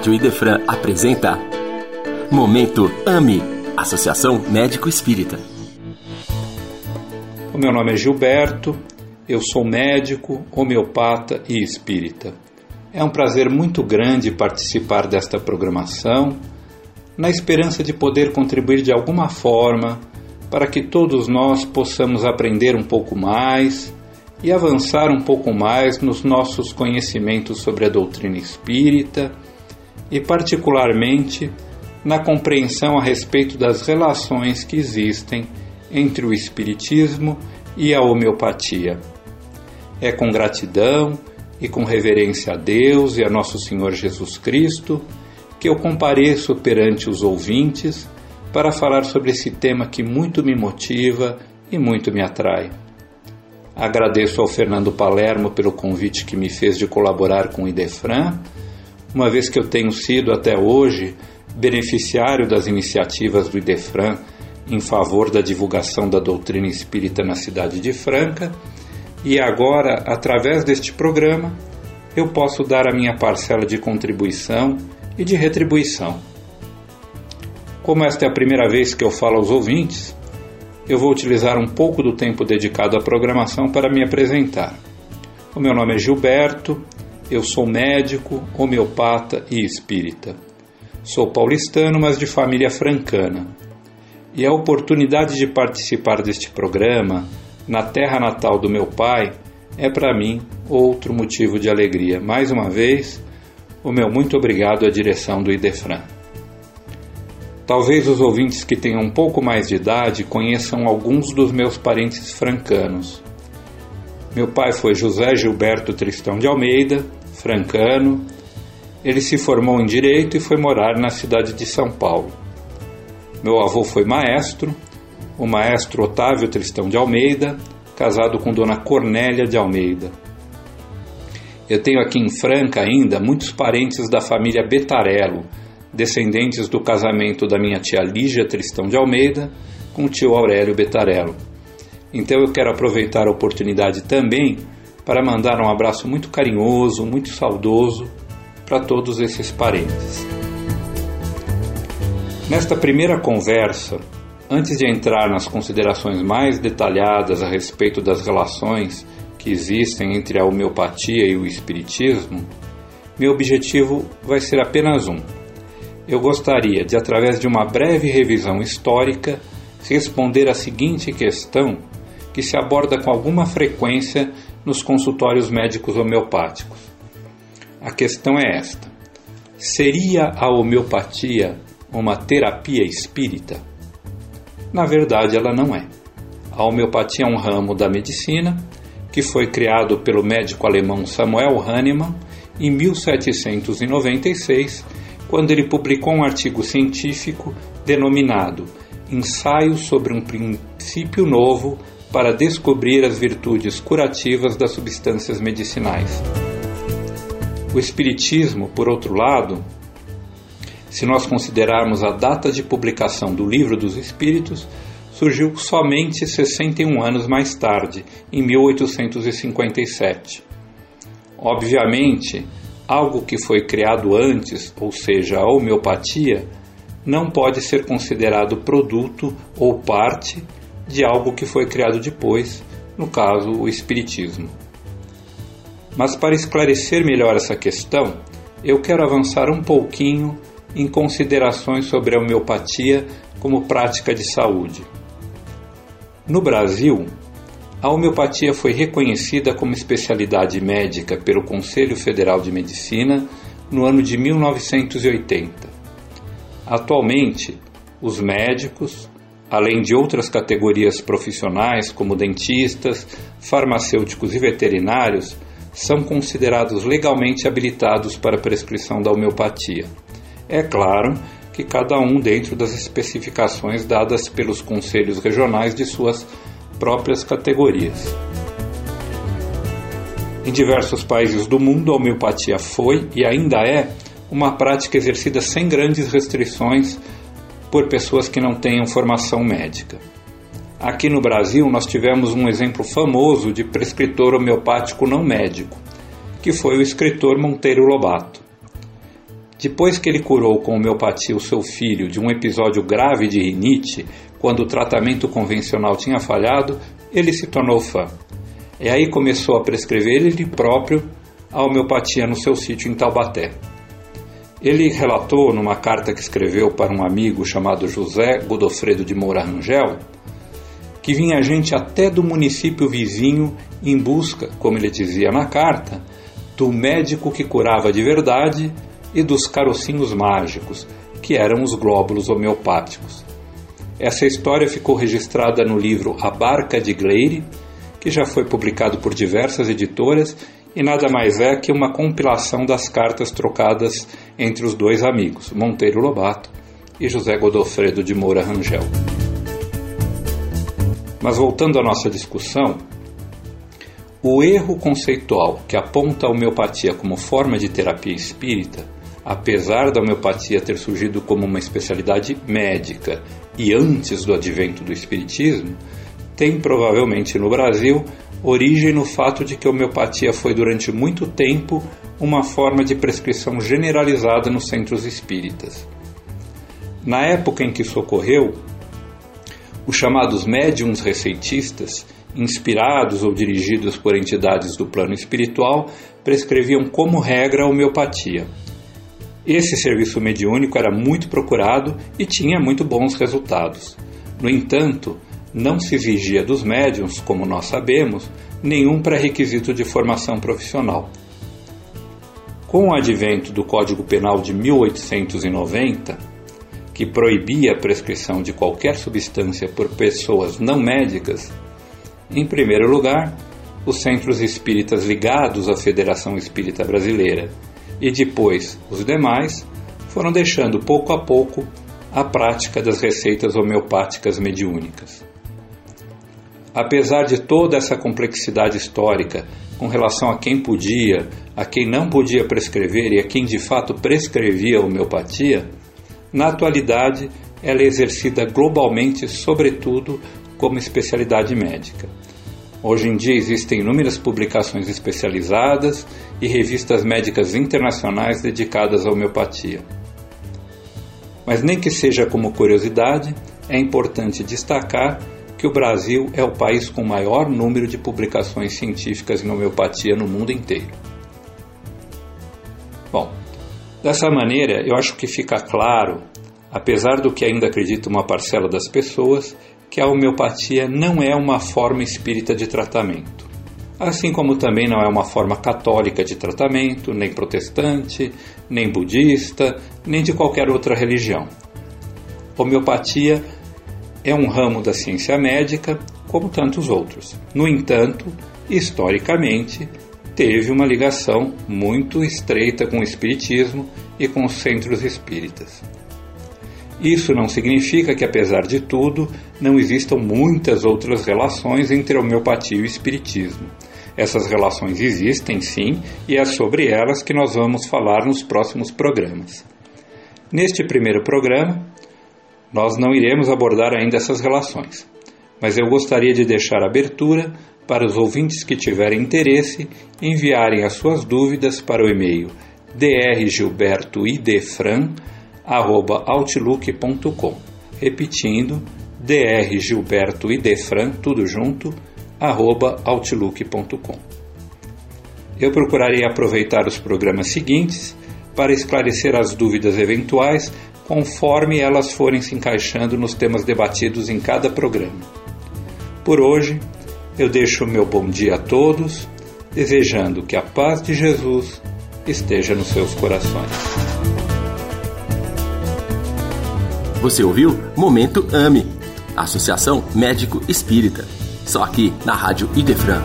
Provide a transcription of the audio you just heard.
Rádio Idefran apresenta Momento AME Associação Médico Espírita. O meu nome é Gilberto, eu sou médico, homeopata e espírita. É um prazer muito grande participar desta programação, na esperança de poder contribuir de alguma forma para que todos nós possamos aprender um pouco mais e avançar um pouco mais nos nossos conhecimentos sobre a doutrina espírita e, particularmente, na compreensão a respeito das relações que existem entre o Espiritismo e a homeopatia. É com gratidão e com reverência a Deus e a Nosso Senhor Jesus Cristo que eu compareço perante os ouvintes para falar sobre esse tema que muito me motiva e muito me atrai. Agradeço ao Fernando Palermo pelo convite que me fez de colaborar com o IDEFRAN, uma vez que eu tenho sido até hoje beneficiário das iniciativas do IDEFRAN em favor da divulgação da doutrina espírita na cidade de Franca, e agora, através deste programa, eu posso dar a minha parcela de contribuição e de retribuição. Como esta é a primeira vez que eu falo aos ouvintes, eu vou utilizar um pouco do tempo dedicado à programação para me apresentar. O meu nome é Gilberto, eu sou médico, homeopata e espírita. Sou paulistano, mas de família francana. E a oportunidade de participar deste programa, na terra natal do meu pai, é para mim outro motivo de alegria. Mais uma vez, o meu muito obrigado à direção do IDEFRAN. Talvez os ouvintes que tenham um pouco mais de idade conheçam alguns dos meus parentes francanos. Meu pai foi José Gilberto Tristão de Almeida, francano. Ele se formou em Direito e foi morar na cidade de São Paulo. Meu avô foi maestro, o maestro Otávio Tristão de Almeida, casado com Dona Cornélia de Almeida. Eu tenho aqui em Franca ainda muitos parentes da família Betarello, descendentes do casamento da minha tia Lígia Tristão de Almeida com o tio Aurélio Betarello. Então eu quero aproveitar a oportunidade também para mandar um abraço muito carinhoso, muito saudoso para todos esses parentes. Nesta primeira conversa, antes de entrar nas considerações mais detalhadas a respeito das relações que existem entre a homeopatia e o espiritismo, meu objetivo vai ser apenas um: eu gostaria de, através de uma breve revisão histórica, responder a seguinte questão que se aborda com alguma frequência nos consultórios médicos homeopáticos. A questão é esta: seria a homeopatia uma terapia espírita? Na verdade, ela não é. A homeopatia é um ramo da medicina que foi criado pelo médico alemão Samuel Hahnemann em 1796 quando ele publicou um artigo científico denominado Ensaio sobre um princípio novo para descobrir as virtudes curativas das substâncias medicinais. O Espiritismo, por outro lado, se nós considerarmos a data de publicação do Livro dos Espíritos, surgiu somente 61 anos mais tarde, em 1857. Obviamente, algo que foi criado antes, ou seja, a homeopatia, não pode ser considerado produto ou parte de algo que foi criado depois, no caso, o Espiritismo. Mas para esclarecer melhor essa questão, eu quero avançar um pouquinho em considerações sobre a homeopatia como prática de saúde. No Brasil, a homeopatia foi reconhecida como especialidade médica pelo Conselho Federal de Medicina no ano de 1980. Atualmente, os médicos, além de outras categorias profissionais como dentistas, farmacêuticos e veterinários, são considerados legalmente habilitados para a prescrição da homeopatia. É claro que cada um dentro das especificações dadas pelos conselhos regionais de suas próprias categorias. Em diversos países do mundo, a homeopatia foi e ainda é uma prática exercida sem grandes restrições por pessoas que não tenham formação médica. Aqui no Brasil, nós tivemos um exemplo famoso de prescritor homeopático não médico, que foi o escritor Monteiro Lobato. Depois que ele curou com homeopatia o seu filho de um episódio grave de rinite, quando o tratamento convencional tinha falhado, ele se tornou fã. E aí começou a prescrever ele próprio a homeopatia no seu sítio em Taubaté. Ele relatou numa carta que escreveu para um amigo chamado José Godofredo de Moura Rangel que vinha gente até do município vizinho em busca, como ele dizia na carta, do médico que curava de verdade e dos carocinhos mágicos, que eram os glóbulos homeopáticos. Essa história ficou registrada no livro A Barca de Gleire, que já foi publicado por diversas editoras e nada mais é que uma compilação das cartas trocadas entre os dois amigos, Monteiro Lobato e José Godofredo de Moura Rangel. Mas voltando à nossa discussão, o erro conceitual que aponta a homeopatia como forma de terapia espírita, apesar da homeopatia ter surgido como uma especialidade médica e antes do advento do espiritismo, tem provavelmente no Brasil origem no fato de que a homeopatia foi durante muito tempo uma forma de prescrição generalizada nos centros espíritas. Na época em que isso ocorreu, os chamados médiums receitistas, inspirados ou dirigidos por entidades do plano espiritual, prescreviam como regra a homeopatia. Esse serviço mediúnico era muito procurado e tinha muito bons resultados. No entanto, não se exigia dos médiums, como nós sabemos, nenhum pré-requisito de formação profissional. Com o advento do Código Penal de 1890, que proibia a prescrição de qualquer substância por pessoas não médicas, em primeiro lugar, os centros espíritas ligados à Federação Espírita Brasileira e depois os demais foram deixando pouco a pouco a prática das receitas homeopáticas mediúnicas. Apesar de toda essa complexidade histórica com relação a quem podia, a quem não podia prescrever e a quem de fato prescrevia a homeopatia, na atualidade, ela é exercida globalmente, sobretudo como especialidade médica. Hoje em dia existem inúmeras publicações especializadas e revistas médicas internacionais dedicadas à homeopatia. Mas, nem que seja como curiosidade, é importante destacar que o Brasil é o país com maior número de publicações científicas em homeopatia no mundo inteiro. Bom, Dessa maneira, eu acho que fica claro, apesar do que ainda acredita uma parcela das pessoas, que a homeopatia não é uma forma espírita de tratamento. Assim como também não é uma forma católica de tratamento, nem protestante, nem budista, nem de qualquer outra religião. Homeopatia é um ramo da ciência médica, como tantos outros. No entanto, historicamente, teve uma ligação muito estreita com o Espiritismo e com os centros espíritas. Isso não significa que, apesar de tudo, não existam muitas outras relações entre homeopatia e o Espiritismo. Essas relações existem sim, e é sobre elas que nós vamos falar nos próximos programas. Neste primeiro programa, nós não iremos abordar ainda essas relações, mas eu gostaria de deixar abertura para os ouvintes que tiverem interesse enviarem as suas dúvidas para o e-mail drgilbertoidefran@outlook.com. Repetindo, drgilbertoidefran tudo junto outlook.com. Eu procurarei aproveitar os programas seguintes para esclarecer as dúvidas eventuais conforme elas forem se encaixando nos temas debatidos em cada programa. Por hoje, eu deixo meu bom dia a todos, desejando que a paz de Jesus esteja nos seus corações. Você ouviu Momento AME, Associação Médico Espírita, só aqui na Rádio Idefran.